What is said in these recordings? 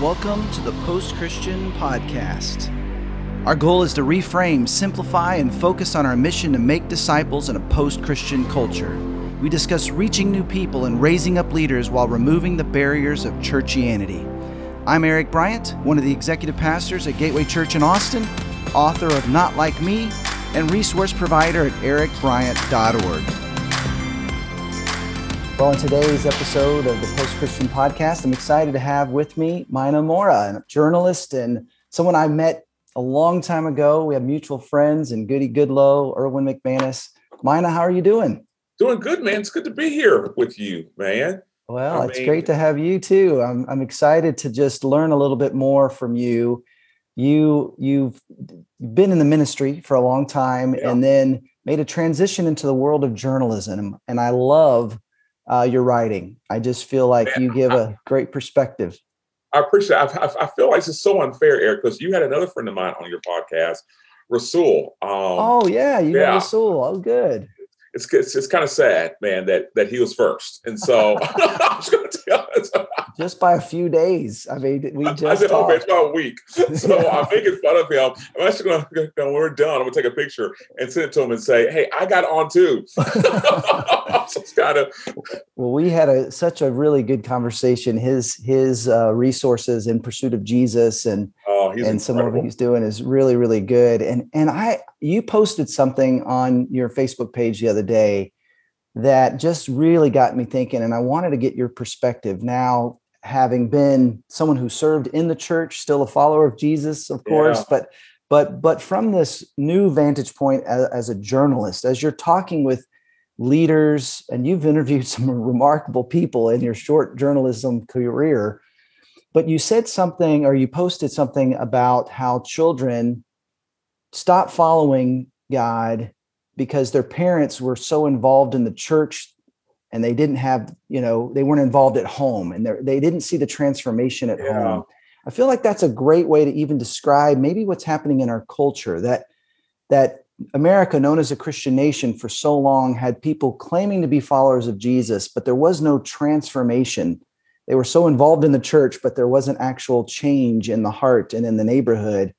Welcome to the Post Christian Podcast. Our goal is to reframe, simplify, and focus on our mission to make disciples in a post Christian culture. We discuss reaching new people and raising up leaders while removing the barriers of churchianity. I'm Eric Bryant, one of the executive pastors at Gateway Church in Austin, author of Not Like Me, and resource provider at ericbryant.org. Well, in today's episode of the Post Christian Podcast, I'm excited to have with me Maina Mwaura, a journalist and someone I met a long time ago. We have mutual friends and Goody Goodlow, Erwin McManus. Mina, how are you doing? Doing good, man. It's good to be here with you, man. Well, I it's mean, great to have you too. I'm I'm excited to just learn a little bit more from you. You you've been in the ministry for a long time yeah. and then made a transition into the world of journalism, and I love uh, your writing. I just feel like Man, you give I, a great perspective. I appreciate. It. I, I feel like it's so unfair, Eric, because you had another friend of mine on your podcast, Rasul. Um, oh yeah, you yeah. Rasul. Oh, good it's it's, it's kind of sad, man, that that he was first. And so I was going to tell just by a few days. I mean, we just I said, oh, it's about a week. So yeah. I'm making fun of him. I'm actually going to, when we're done, I'm going to take a picture and send it to him and say, hey, I got on too. it's kind of. Well, we had a such a really good conversation. His his uh, resources in pursuit of Jesus and oh, and incredible. some of what he's doing is really really good. And and I you posted something on your Facebook page the other day that just really got me thinking and i wanted to get your perspective now having been someone who served in the church still a follower of jesus of course yeah. but but but from this new vantage point as, as, a journalist as you're talking with leaders and you've interviewed some remarkable people in your short journalism career but you said something or you posted something about how children stop following god because their parents were so involved in the church and they didn't have you know they weren't involved at home and they didn't see the transformation at yeah. home i feel like that's a great way to even describe maybe what's happening in our culture that that america known as a christian nation for so long had people claiming to be followers of jesus but there was no transformation they were so involved in the church but there wasn't actual change in the heart and in the neighborhood.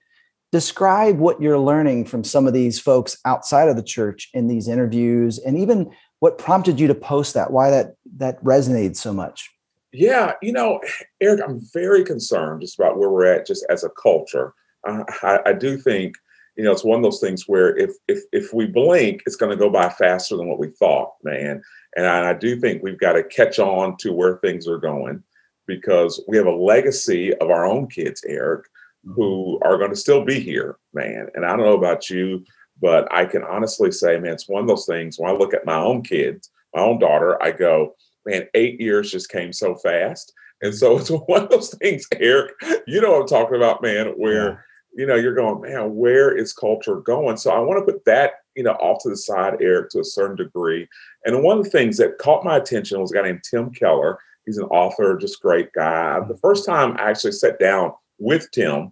Describe what you're learning from some of these folks outside of the church in these interviews and even what prompted you to post that why that that resonated so much? Yeah you know eric i'm very concerned just about where we're at just as a culture. Uh, I, I, do think you know it's one of those things where if if if we blink it's going to go by faster than what we thought man and I, I do think we've got to catch on to where things are going because we have a legacy of our own kids eric mm-hmm. who are going to still be here, man. And I don't know about you, but I can honestly say, man, it's one of those things when I look at my own kids, my own daughter, I go, man, eight years just came so fast. And so it's one of those things, Eric, you know what I'm talking about, man, where. You know, you're going, man, where is culture going? So I want to put that, you know, off to the side, Eric, to a certain degree. And one of the things that caught my attention was a guy named Tim Keller. He's an author, just great guy. The mm-hmm. first time I actually sat down with Tim,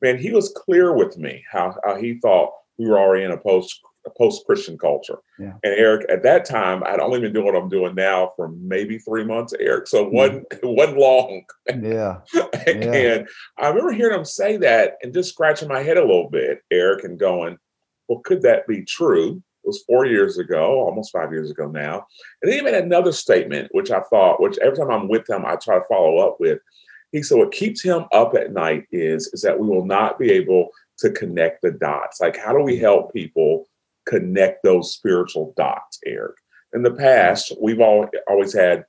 man, he was clear with me how, how he thought we were already in a post a post Christian culture. Yeah. And Eric, at that time, I'd only been doing what I'm doing now for maybe three months, Eric. So hmm. wasn't, it wasn't long. Yeah. and yeah. I remember hearing him say that and just scratching my head a little bit, Eric, and going, well, could that be true? It was four years ago, almost five years ago now. And then he made another statement, which I thought, which every time I'm with him, I try to follow up with. He said what keeps him up at night is, is that we will not be able to connect the dots. Like, how do we help people connect those spiritual dots, Eric? In the past, we've all, always had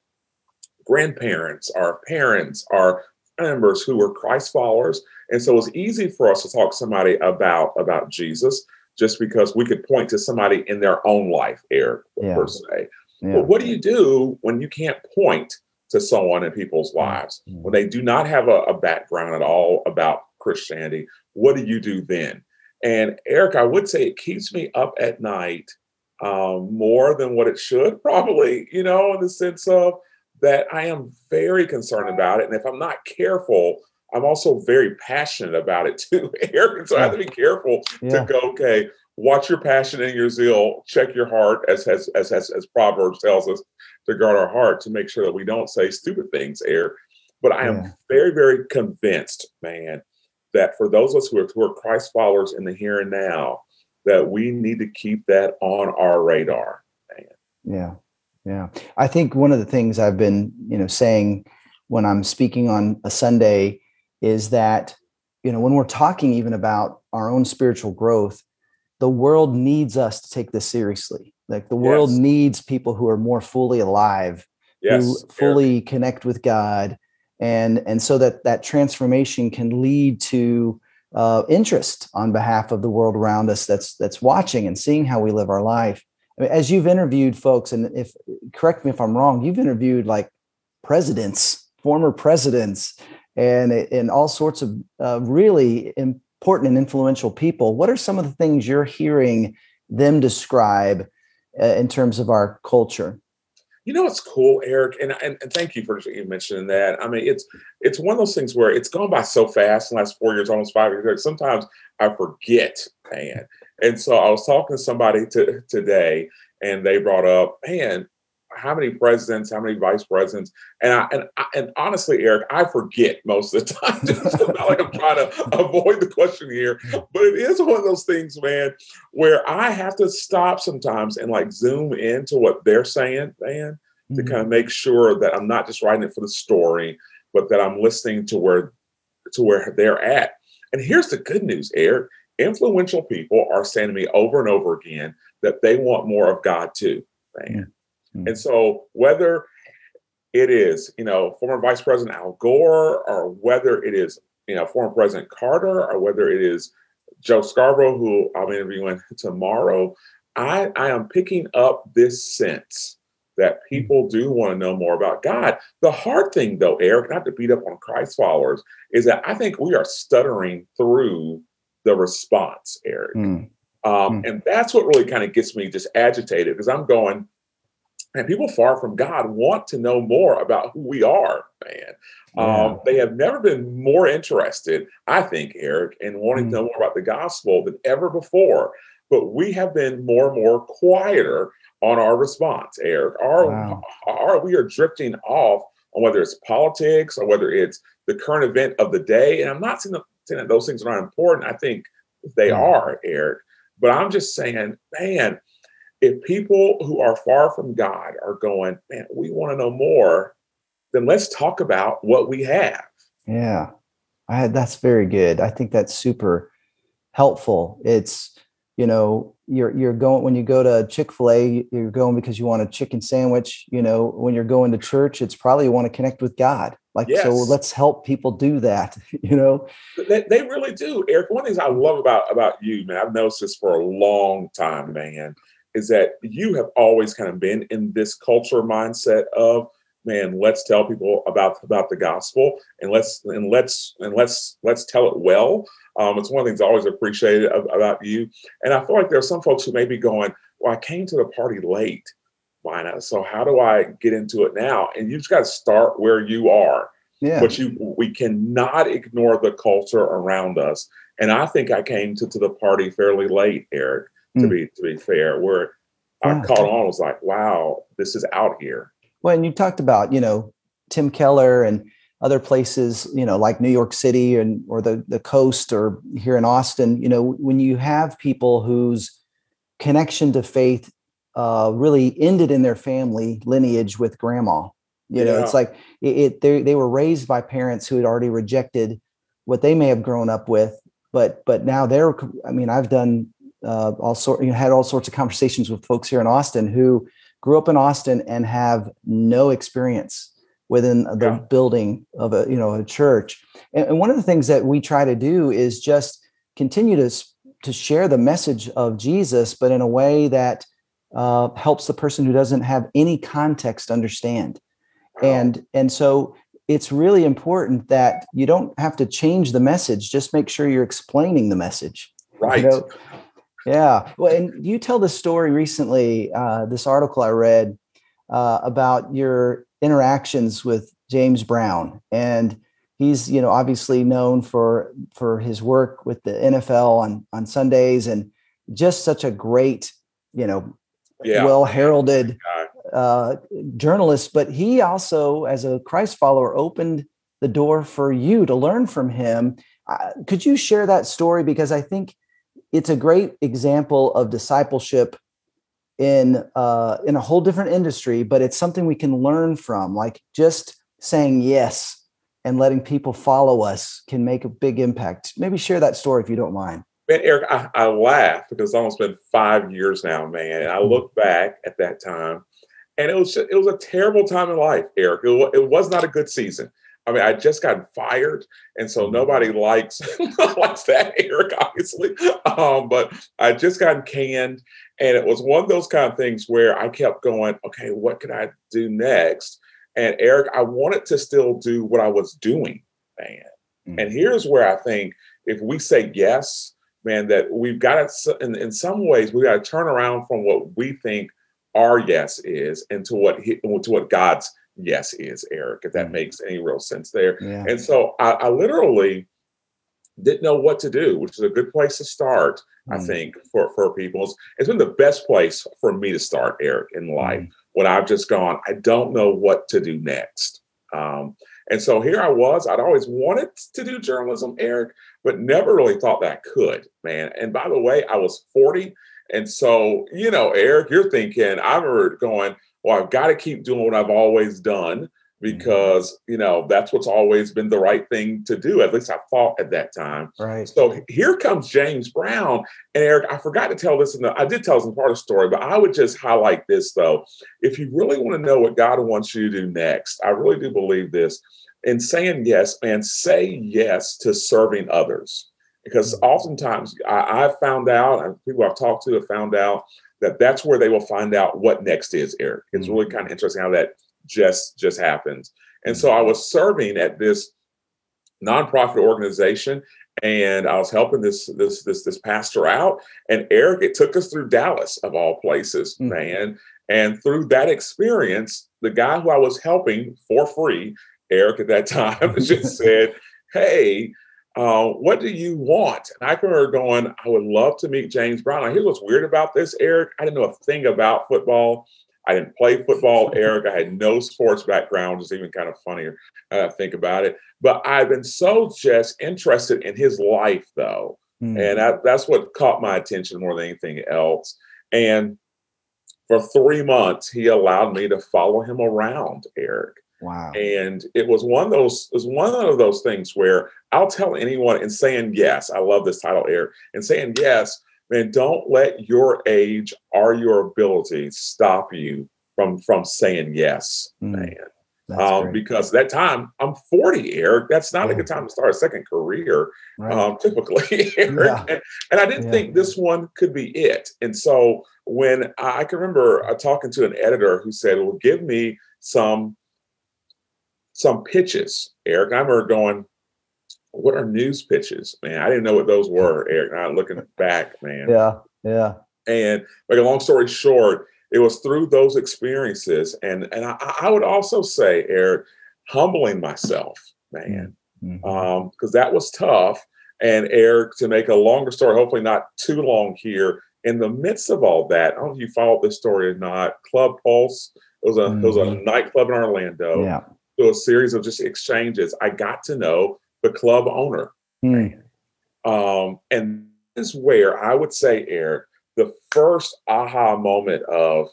grandparents, our parents, our members who were Christ followers. And so it's easy for us to talk to somebody about, about Jesus just because we could point to somebody in their own life, Eric, yeah. per se. Yeah. But what do you do when you can't point to someone in people's mm, lives mm-hmm. when they do not have a, a background at all about Christianity. What do you do then? And Eric, I would say it keeps me up at night um, more than what it should, probably, you know, in the sense of that I am very concerned about it. And if I'm not careful, I'm also very passionate about it too, Eric. So I have to be careful yeah. to go, okay, watch your passion and your zeal, check your heart, as as as as, as Proverbs tells us, to guard our heart to make sure that we don't say stupid things, Eric. But I am yeah. very, very convinced, man, that for those of us who are, who are Christ followers in the here and now, that we need to keep that on our radar. Yeah. Yeah. I think one of the things I've been, you know, saying when I'm speaking on a Sunday is that, you know, when we're talking even about our own spiritual growth, the world needs us to take this seriously. Like the world yes. needs people who are more fully alive, yes. who fully Eric. connect with God, and and so that that transformation can lead to uh, interest on behalf of the world around us that's that's watching and seeing how we live our life. I mean, as you've interviewed folks, and if correct me if I'm wrong, you've interviewed like presidents, former presidents, and and all sorts of uh, really important and influential people. What are some of the things you're hearing them describe uh, in terms of our culture? You know what's cool, Eric, and, and, and thank you for mentioning that. I mean, it's it's one of those things where it's gone by so fast in the last four years, almost five years. Sometimes I forget, man. And so I was talking to somebody to, today, and they brought up, man, how many presidents, how many vice presidents, and I, and and honestly, Eric, I forget most of the time. It's not like I'm trying to avoid the question here, but it is one of those things, man, where I have to stop sometimes and like zoom into what they're saying, man, mm-hmm. to kind of make sure that I'm not just writing it for the story, but that I'm listening to where to where they're at. And here's the good news, Eric. Influential people are saying to me over and over again that they want more of God too, man. Mm-hmm. And so whether it is, you know, former Vice President Al Gore, or whether it is, you know, former President Carter, or whether it is Joe Scarborough, who I'm interviewing tomorrow, I, I am picking up this sense that people do want to know more about God. The hard thing, though, Eric, not to beat up on Christ followers, is that I think we are stuttering through the response, Eric. Mm. Um, mm. And that's what really kind of gets me just agitated because I'm going, and people far from God want to know more about who we are, man. Yeah. Um, they have never been more interested, I think, Eric, in wanting mm. to know more about the gospel than ever before. But we have been more and more quieter on our response, Eric. Our, wow. our, we are drifting off on whether it's politics or whether it's the current event of the day. And I'm not saying that, saying that those things are not important. I think they yeah. are, Eric. But I'm just saying, man, if people who are far from God are going, man, we want to know more, then let's talk about what we have. Yeah, I, that's very good. I think that's super helpful. It's you know you're you're going when you go to chick-fil-a you're going because you want a chicken sandwich you know when you're going to church it's probably you want to connect with god like yes. so let's help people do that you know they, they really do eric one of the things i love about about you man i've noticed this for a long time man is that you have always kind of been in this culture mindset of man let's tell people about about the gospel and let's and let's and let's let's tell it well. Um, it's one of the things i always appreciated about you. And i feel like there are some folks who may be going well i came to the party late. Why not? So how do i get into it now? And you just got to start where you are. Yeah. but you we cannot ignore the culture around us. And i think i came to, to the party fairly late eric to mm. be to be fair, where yeah. I caught on was like, wow, this is out here. Well, and you talked about, you know, Tim Keller and other places, you know, like New York City and or the the coast or here in Austin, you know, when you have people whose connection to faith uh, really ended in their family lineage with grandma. You know, it's like it, it they they were raised by parents who had already rejected what they may have grown up with, but but now they're. I mean, I've done uh, all sort, you know, had all sorts of conversations with folks here in Austin who grew up in Austin and have no experience within the yeah. building of a you know a church. And, and, one of the things that we try to do is just continue to to share the message of Jesus, but in a way that uh, helps the person who doesn't have any context understand. Wow. And and so it's really important that you don't have to change the message; just make sure you're explaining the message. Right. You know, yeah. Well, and you tell the story recently, uh, this article I read uh, about your interactions with James Brown. And he's, you know, obviously known for for his work with the NFL on, on Sundays and just such a great, you know, yeah. well heralded uh, journalist. But he also, as a Christ follower, opened the door for you to learn from him. Uh, could you share that story? Because I think it's a great example of discipleship in uh, in a whole different industry, but it's something we can learn from. Like just saying yes and letting people follow us can make a big impact. Maybe share that story if you don't mind. Man, Eric, I, I laugh because it's almost been five years now, man. And I look back at that time, and it was just, it was a terrible time in life, Eric. It, it was not a good season. I mean, I just got fired, and so mm-hmm. nobody likes likes that, Eric, obviously. Um, but I just got canned, and it was one of those kind of things where I kept going, okay, what can I do next? And Eric, I wanted to still do what I was doing, man. Mm-hmm. And here's where I think if we say yes, man, that we've got to, in, in some ways, we got to turn around from what we think our yes is into what he, to what God's yes is, Eric, if that mm-hmm. makes any real sense there. Yeah. And so I, I, literally didn't know what to do, which is a good place to start, mm-hmm. I think, for, for people. It's, it's been the best place for me to start, Eric, in life. Mm-hmm when I've just gone, I don't know what to do next. Um, and so here I was. I'd always wanted to do journalism, Eric, but never really thought that I could, man. And by the way, I was 40. And so, you know, Eric, you're thinking, I remember going, well, I've got to keep doing what I've always done because you know that's what's always been the right thing to do at least i thought at that time. Right. So here comes james brown and eric i forgot to tell this in the i did tell some part of the story but i would just highlight this though. If you really want to know what god wants you to do next i really do believe this in saying yes and say yes to serving others. Because mm-hmm. oftentimes I, i've found out and people i've talked to have found out that that's where they will find out what next is eric it's really mm-hmm. kind of interesting how that just just happens. And so I was serving at this nonprofit organization and I was helping this this this this pastor out. And Eric, it took us through Dallas of all places, mm-hmm. man. And through that experience, the guy who I was helping for free, Eric at that time, just said, "Hey, uh, what do you want?" And I remember going, "I would love to meet James Brown." Now, here's what's weird about this, Eric. I didn't know a thing about football. I didn't play football, Eric. I had no sports background. It's even kind of funnier uh, think about it. But I've been so just interested in his life, though, mm. and I, that's what caught my attention more than anything else. And for three months, he allowed me to follow him around, Eric. Wow. And it was one of those, it was one of those things where I'll tell anyone and saying yes, I love this title, Eric, and saying yes, man, don't let your age or your ability stop you from from saying yes, mm, man. Um, because that time I'm 40, Eric. That's not yeah. a good time to start a second career, right. um, typically. Yeah. And, and, I didn't yeah. think this one could be it. And so when I, I can remember uh, talking to an editor who said, "Well, give me some some pitches, Eric." I remember going, what are news pitches, man? I didn't know what those were, Eric. Not looking back, man. Yeah, yeah. And like a long story short, it was through those experiences, and and I, I would also say, Eric, humbling myself, man, because mm-hmm. um, that was tough. And Eric, to make a longer story, hopefully not too long here. In the midst of all that, I don't know if you followed this story or not. Club Pulse. It was a mm-hmm. it was a mm-hmm. nightclub in Orlando. Yeah. So a series of just exchanges. I got to know the club owner. Mm. Um, and this is where I would say, Eric, the first aha moment of,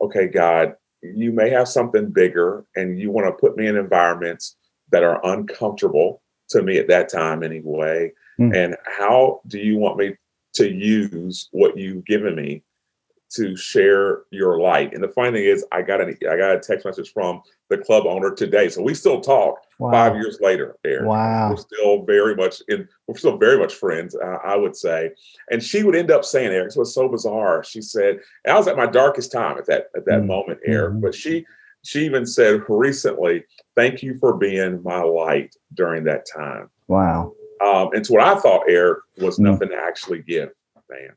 okay, God, you may have something bigger and you want to put me in environments that are uncomfortable to me at that time anyway. Mm. And how do you want me to use what you've given me to share your light. And the funny thing is, I got an I got a text message from the club owner today, so we still talk wow. five years later. Aaron. Wow, we're still very much in. We're still very much friends, uh, I would say. And she would end up saying, "Eric, it was so bizarre." She said, "I was at my darkest time at that at that mm-hmm. moment, Eric." Mm-hmm. But she she even said recently, "Thank you for being my light during that time." Wow. Um, and to what I thought, Eric, was mm-hmm. nothing to actually give, man.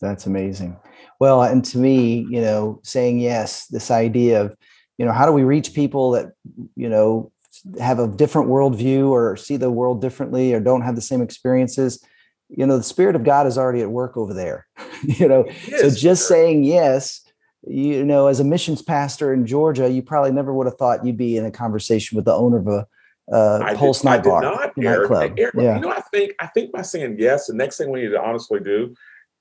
That's amazing. Well, and to me, you know, saying yes, this idea of, you know, how do we reach people that, you know, have a different worldview or see the world differently or don't have the same experiences? You know, the spirit of God is already at work over there. you know, so just saying yes, you know, as a missions pastor in Georgia, you probably never would have thought you'd be in a conversation with the owner of a uh, Pulse did, Night Bar, not, nightclub. Eric, yeah. You know, I think I think by saying yes, the next thing we need to honestly do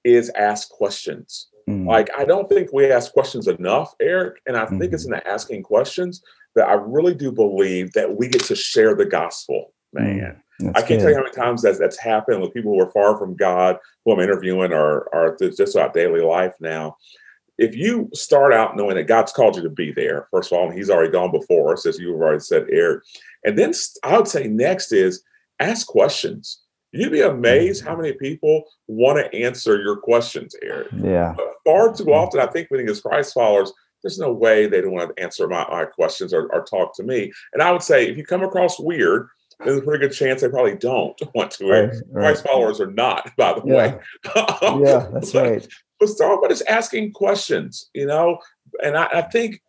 is ask questions. Mm. Like I don't think we ask questions enough, Eric, and I mm. think it's mm-hmm. in the asking questions that I really do believe that we get to share the gospel, man. Mm. I can't good. tell you how many times that's, that's happened with people who are far from God, who I'm interviewing, or are just about daily life now if you start out knowing that God's called you to be there, first of all, and He's already gone before us, as you've already said, Eric. And then I would say next is ask questions. You'd be amazed how many people want to answer your questions, Eric. Yeah. But far too often, I think we as Christ followers, there's no way they don't want to answer my, my questions or, or, talk to me. And I would say if you come across weird, there's a pretty good chance they probably don't want to. Right, right. Christ followers are not, by the yeah. way. yeah, that's but, right but start by just asking questions, you know. And I, I think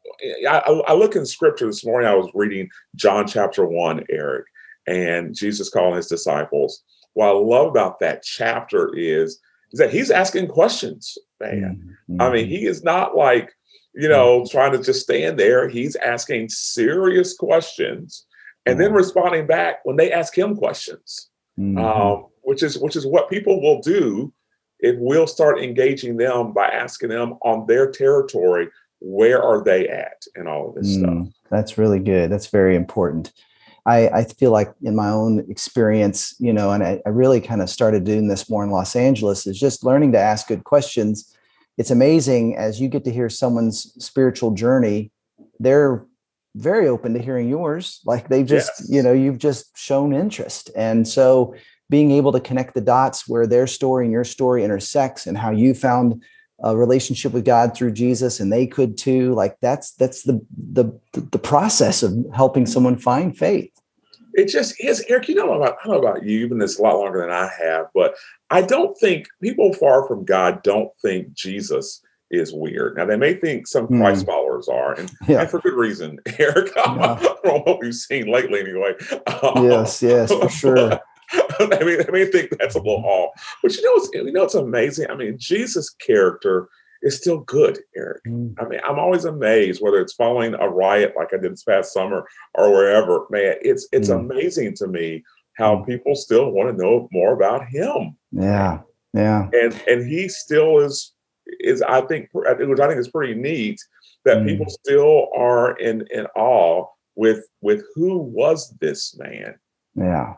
I, I, look in scripture this morning. I was reading John chapter one, Eric, and Jesus calling his disciples. What I love about that chapter is, is that he's asking questions, man. Mm-hmm. I mean, he is not like, you know, trying to just stand there. He's asking serious questions and then responding back when they ask him questions. Mm-hmm. Um, which is which is what people will do if we'll start engaging them by asking them on their territory, where are they at and all of this mm, stuff. That's really good. That's very important. I, I feel like in my own experience, you know, and I, I really kind of started doing this more in Los Angeles, is just learning to ask good questions. It's amazing as you get to hear someone's spiritual journey, they're very open to hearing yours. Like they've just, yes. you know, you've just shown interest. And so being able to connect the dots where their story and your story intersects and how you found a relationship with God through Jesus and they could too like that's that's the the the process of helping someone find faith it just is Eric you know about I don't know about you you've been this a lot longer than I have but I don't think people far from God don't think Jesus is weird. Now they may think some mm. Christ followers are, and, yeah. and, for good reason, Eric. Yeah. from what we've seen lately, anyway. yes, yes, for sure. I mean, I mean, think that's a little off. But you know, it's, you know, it's amazing. I mean, Jesus' character is still good, Eric. Mm. I mean, I'm always amazed whether it's following a riot like I did this past summer or wherever. Man, it's it's mm. amazing to me how mm. people still want to know more about him. Yeah, yeah. And and he still is is I think which I think is pretty neat that mm. people still are in in awe with with who was this man. Yeah.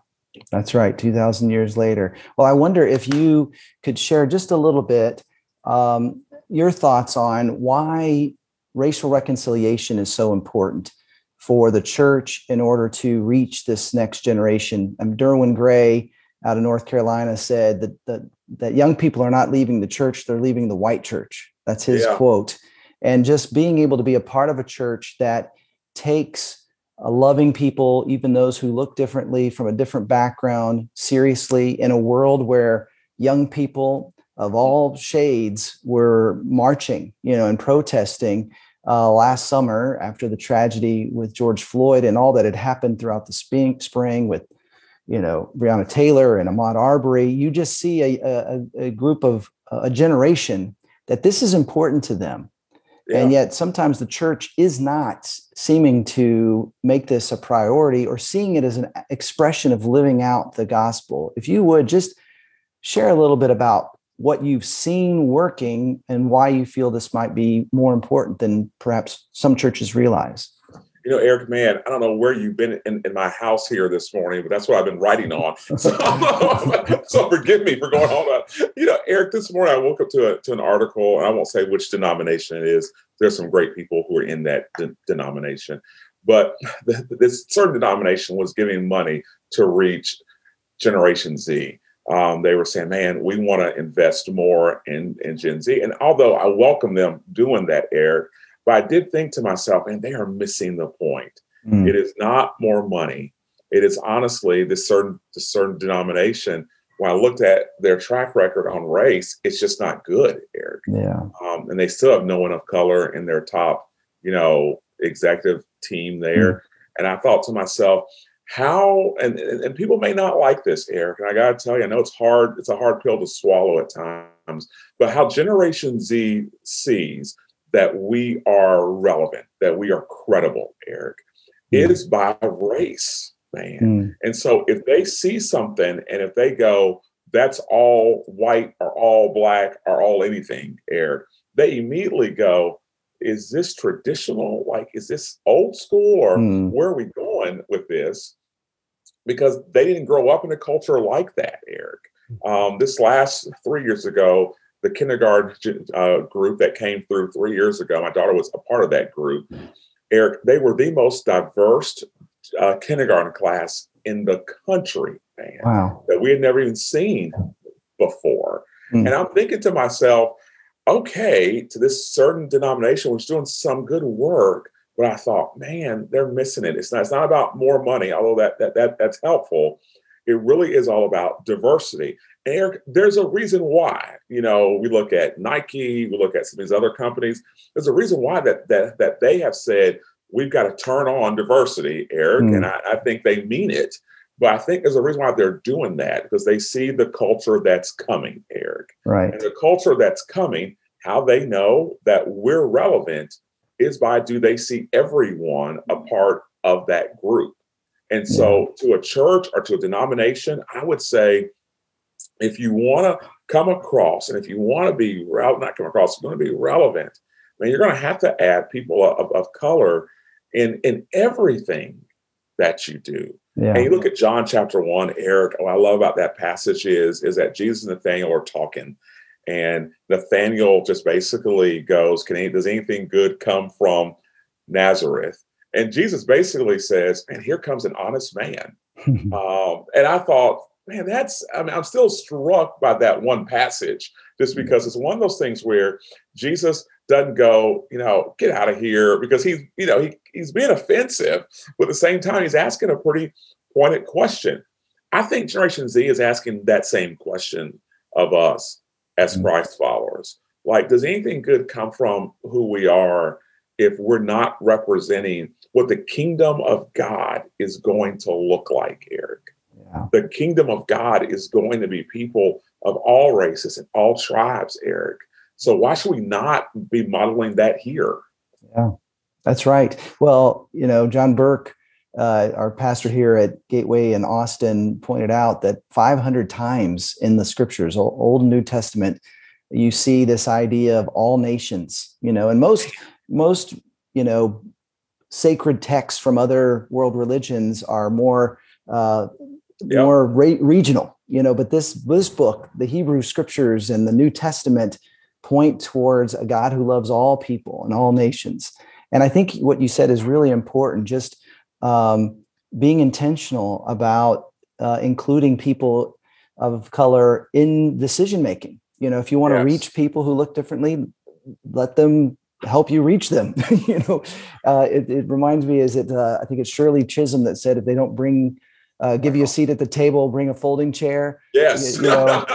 That's right. 2000 years later. Well, I wonder if you could share just a little bit um, your thoughts on why racial reconciliation is so important for the church in order to reach this next generation. Um, Derwin Gray out of North Carolina said that, that, that young people are not leaving the church, they're leaving the white church. That's his yeah. quote. And just being able to be a part of a church that takes uh, loving people, even those who look differently from a different background, seriously in a world where young people of all shades were marching, you know, and protesting uh, last summer after the tragedy with George Floyd and all that had happened throughout the spring, spring with, you know, Breonna Taylor and Ahmaud Arbery. You just see a, a, a group of a generation that this is important to them yeah. And yet sometimes the church is not seeming to make this a priority or seeing it as an expression of living out the gospel. If you would just share a little bit about what you've seen working and why you feel this might be more important than perhaps some churches realize you know, Eric, man, I don't know where you've been in, in my house here this morning, but that's what I've been writing on. So, so forgive me for going on. You know, Eric, this morning I woke up to a, to an article, and I won't say which denomination it is. There's some great people who are in that de- denomination, but the, this certain denomination was giving money to reach Generation Z. Um, they were saying, "Man, we want to invest more in in Gen Z." And although I welcome them doing that, Eric, but I did think to myself, and they are missing the point. Mm. It is not more money. It is honestly this certain this certain denomination. When I looked at their track record on race, it's just not good, Eric. Yeah. Um, and they still have no one of color in their top, you know, executive team there. Mm. And I thought to myself, how and, and people may not like this, Eric. And I gotta tell you, I know it's hard, it's a hard pill to swallow at times, but how Generation Z sees that we are relevant, that we are credible, Eric, mm-hmm. is by race. man. Mm. And so if they see something and if they go, that's all white or all black or all anything, Eric, they immediately go, is this traditional? Like, is this old school or mm. where are we going with this? Because they didn't grow up in a culture like that, Eric. Um, this last three years ago, the kindergarten uh, group that came through three years ago, my daughter was a part of that group. Eric, they were the most diverse uh, kindergarten class in the country, man, wow. that we had never even seen before. Mm. And I'm thinking to myself, okay, to this certain denomination was doing some good work, but I thought, man, they're missing it. It's not, it's not about more money, although that, that that that's helpful. It really is all about diversity. And Eric, there's a reason why. You know, we look at Nike, we look at some of these other companies. There's a reason why that that that they have said we've got to turn on diversity, Eric, mm. and I, I think they mean it. But I think there's a reason why they're doing that because they see the culture that's coming, Eric. Right. And the culture that's coming, how they know that we're relevant is by do they see everyone a part of that group? And so to a church or to a denomination, I would say if you want to come across and if you want to be not come across, you're going to be relevant, man, you're going to have to add people of, of color in in everything that you do. Yeah. And you look at John chapter one, Eric. What I love about that passage is is that Jesus and Nathaniel are talking, and Nathaniel just basically goes, "Can any, does anything good come from Nazareth?" And Jesus basically says, "And here comes an honest man." um, and I thought, man, that's I mean, I'm still struck by that one passage just mm. because it's one of those things where Jesus doesn't go, you know, get out of here because he's, you know, he, he's being offensive, but at the same time, he's asking a pretty pointed question. I think Generation Z is asking that same question of us as mm-hmm. Christ followers. Like, does anything good come from who we are if we're not representing what the kingdom of God is going to look like, Eric? Yeah. The kingdom of God is going to be people of all races and all tribes, Eric. So why should we not be modeling that here? Yeah, that's right. Well, you know, John Burke, uh, our pastor here at Gateway in Austin, pointed out that 500 times in the scriptures, Old and New Testament, you see this idea of all nations. You know, and most most you know sacred texts from other world religions are more uh, more re- regional. You know, but this this book, the Hebrew Scriptures and the New Testament point towards a God who loves all people and all nations. And I think what you said is really important, just um, being intentional about uh, including people of color in decision making. You know, if you want yes. to reach people who look differently, let them help you reach them. you know, uh, it, it, reminds me, is it, uh, I think it's Shirley Chisholm that said, if they don't bring uh, give you a seat at the table, bring a folding chair. Yes. You, you know,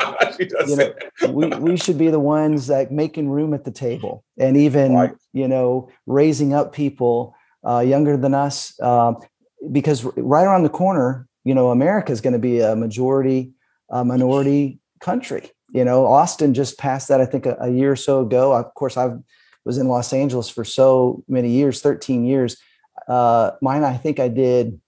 you know we, we should be the ones that making room at the table and even, right. you know, raising up people uh, younger than us. Um, because right around the corner, you know, America is going to be a majority, minority country. You know, Austin just passed that, I think, a, a year or so ago. Of course, I was in Los Angeles for so many years, 13 years. Uh, mine, I think I did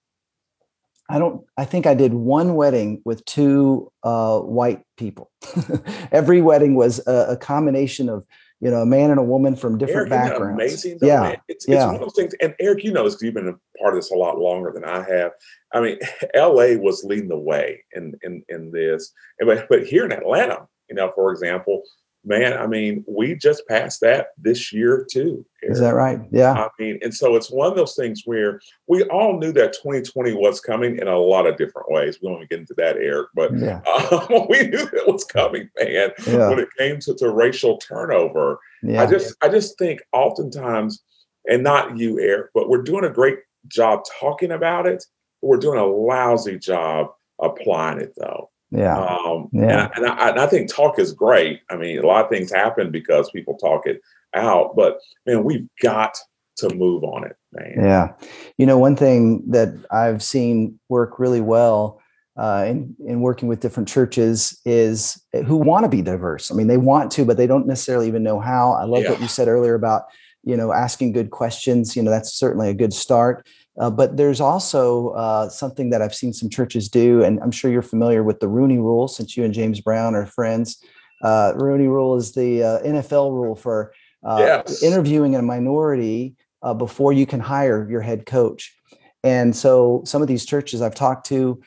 I don't. I think I did one wedding with two uh, white people. Every wedding was a, a, combination of you know a man and a woman from different Eric, backgrounds. Amazing, though, yeah, It's, yeah. it's one of those things. And Eric, you know because you've been a part of this a lot longer than I have. I mean, L.A. was leading the way in in in this, but but here in Atlanta, you know, for example, man, I mean, we just passed that this year too. Eric. Is that right? Yeah. I mean, and so it's one of those things where we all knew that 2020 was coming in a lot of different ways. We won't get into that, Eric, but yeah. um, we knew it was coming, man. Yeah. When it came to, to racial turnover, yeah. I just, I just think oftentimes, and not you, Eric, but we're doing a great job talking about it. we're doing a lousy job applying it, though. Yeah. Um, yeah. And, I, and I, think talk is great. I mean, a lot of things happen because people talk it out, but man, we've got to move on it, man. Yeah. You know, one thing that I've seen work really well uh, in, in working with different churches is eh, who want to be diverse. I mean, they want to, but they don't necessarily even know how. I love yeah. what you said earlier about, you know, asking good questions. You know, that's certainly a good start. Uh, but there's also uh, something that I've seen some churches do, and I'm sure you're familiar with the Rooney Rule, since you and James Brown are friends. Uh, Rooney Rule is the uh, NFL rule for uh, yes. interviewing a minority uh, before you can hire your head coach. And so, some of these churches I've talked to,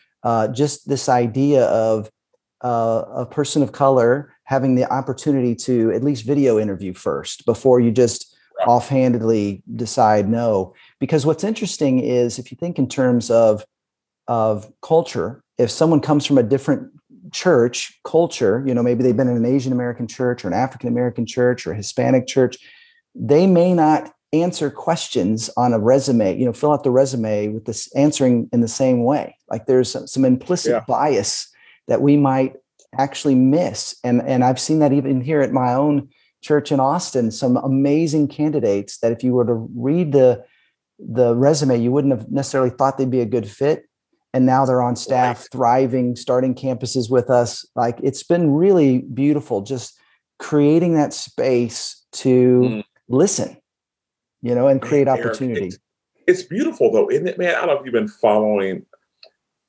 just this idea of a person of color having the opportunity to at least video interview first before you just offhandedly decide no. Because what's interesting is if you think in terms of of culture if someone comes from a different church culture you know maybe they've been in an asian american church or an african american church or a hispanic church they may not answer questions on a resume you know fill out the resume with this answering in the same way. Like there's some, some implicit yeah. bias that we might actually miss. And and i've seen that even here at my own church in austin some amazing candidates that if you were to read the the resume you wouldn't have necessarily thought they'd be a good fit. And now they're on staff right. thriving starting campuses with us. Like it's been really beautiful just creating that space to mm. listen you know and create man, opportunity. It's, it's beautiful though isn't it man? I don't know if you've been following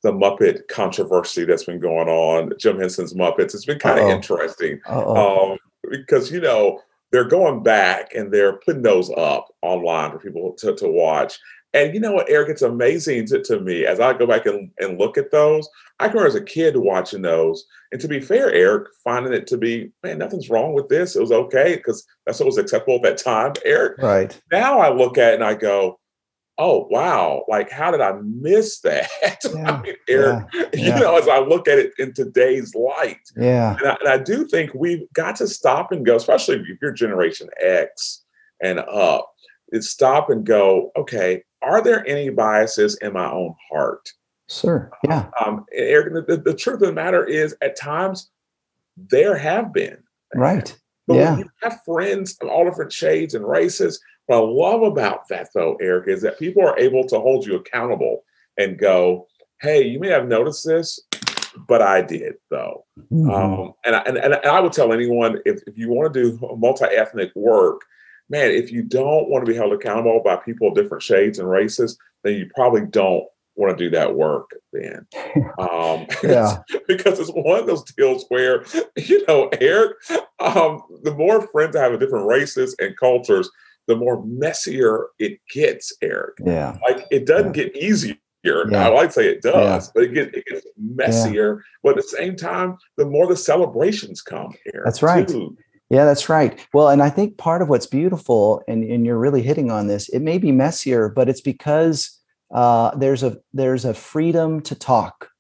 the Muppet controversy that's been going on, Jim Henson's Muppets. It's been kind of interesting. Um, because, you know, they're going back and they're putting those up online for people to, to watch. And you know what, Eric, it's amazing to, to me as I go back and, and look at those. I remember as a kid watching those. And to be fair, Eric, finding it to be, man, nothing's wrong with this. It was okay because that's what was acceptable at that time, Eric. Right. Now I look at it and I go, oh wow. Like how did i miss that? Yeah, I mean, Eric, yeah, yeah. you know as i look at it in today's light. Yeah. And I, and I, do think we've got to stop and go especially if you're generation x and up is stop and go okay are there any biases in my own heart? Sure yeah. Um Eric, the, the truth of the matter is at times there have been. Right. But yeah. when you have friends of all different shades and races what I love about that, though, Eric, is that people are able to hold you accountable and go, "Hey, you may have noticed this, but I did, though." Mm-hmm. Um, and, I, and, and I would tell anyone if, if you want to do multi-ethnic work, man, if you don't want to be held accountable by people of different shades and races, then you probably don't want to do that work then. Um, yeah. because it's one of those deals where, you know, Eric, um, the more friends I have of different races and cultures, the more messier it gets, Eric. Yeah. Like it doesn't yeah. get easier. Yeah. I like to say it does, yeah. but it gets, it gets messier. But at the same time, the more the celebrations come, Eric. That's right. Too. Yeah, that's right. Well, and I think part of what's beautiful, and, and you're really hitting on this, it may be messier, but it's because uh, there's a there's a freedom to talk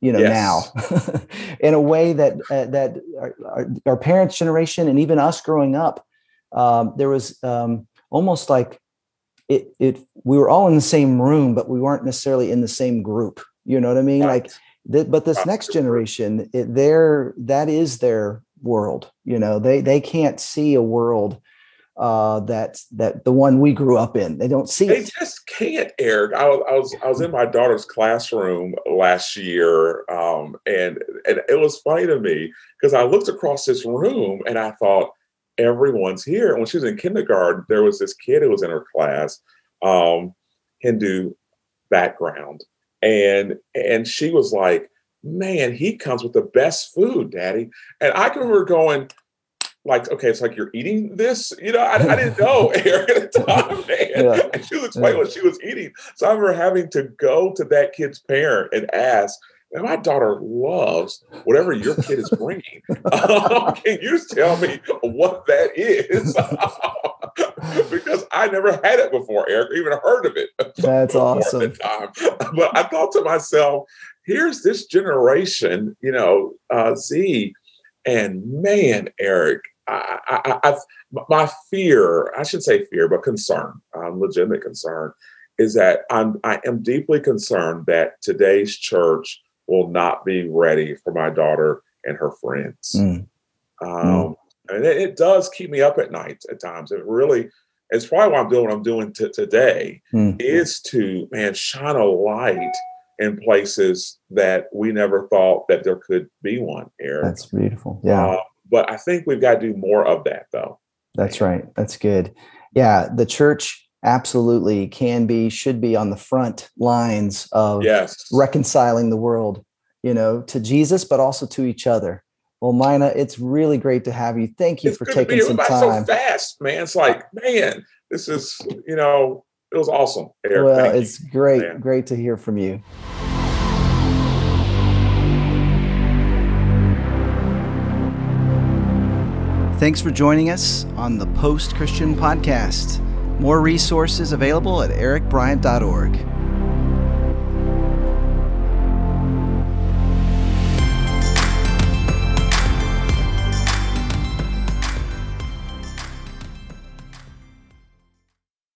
you know yes. now in a way that uh, that our, our, parents generation and even us growing up um, there was um, almost like it, it we were all in the same room but we weren't necessarily in the same group you know what i mean right. like th- but this next generation it, they're that is their world you know they they can't see a world uh, that that the one we grew up in. They don't see they it. just can't, Eric. I was I was I was in my daughter's classroom last year, um, and and it was funny to me because I looked across this room and I thought, everyone's here. When she was in kindergarten, there was this kid who was in her class, um, Hindu background, and and she was like, "Man, he comes with the best food, Daddy." And I can remember going, like, okay, it's like you're eating this. You know, I, I didn't know Eric at the time, man. Yeah. And she was explaining yeah. what she was eating. So I remember having to go to that kid's parent and ask, and my daughter loves whatever your kid is bringing. um, can you tell me what that is? because I never had it before, Eric, even heard of it. That's awesome. But I thought to myself, here's this generation, you know, uh, Z, and man, Eric, I, I, I, my fear, I should say fear, but concern, um, legitimate concern, is that I'm, I am deeply concerned that today's church will not be ready for my daughter and her friends. Mm. Um. And it, it, does keep me up at night at times. It really, it's probably why I'm doing what I'm doing t- today mm. is to, man, shine a light in places that we never thought that there could be one here. That's beautiful. Yeah. Uh, but I think we've got to do more of that though. That's right. That's good. Yeah. The church, absolutely can be, should be on the front lines of yes. reconciling the world, you know, to Jesus, but also to each other. Well, Maina, it's really great to have you. Thank you it's for taking some time. So fast, man. It's like, man, this is, you know, it was awesome. Eric, well, it's you. great, man. great to hear from you. Thanks for joining us on the Post Christian Podcast. More resources available at ericbryant.org.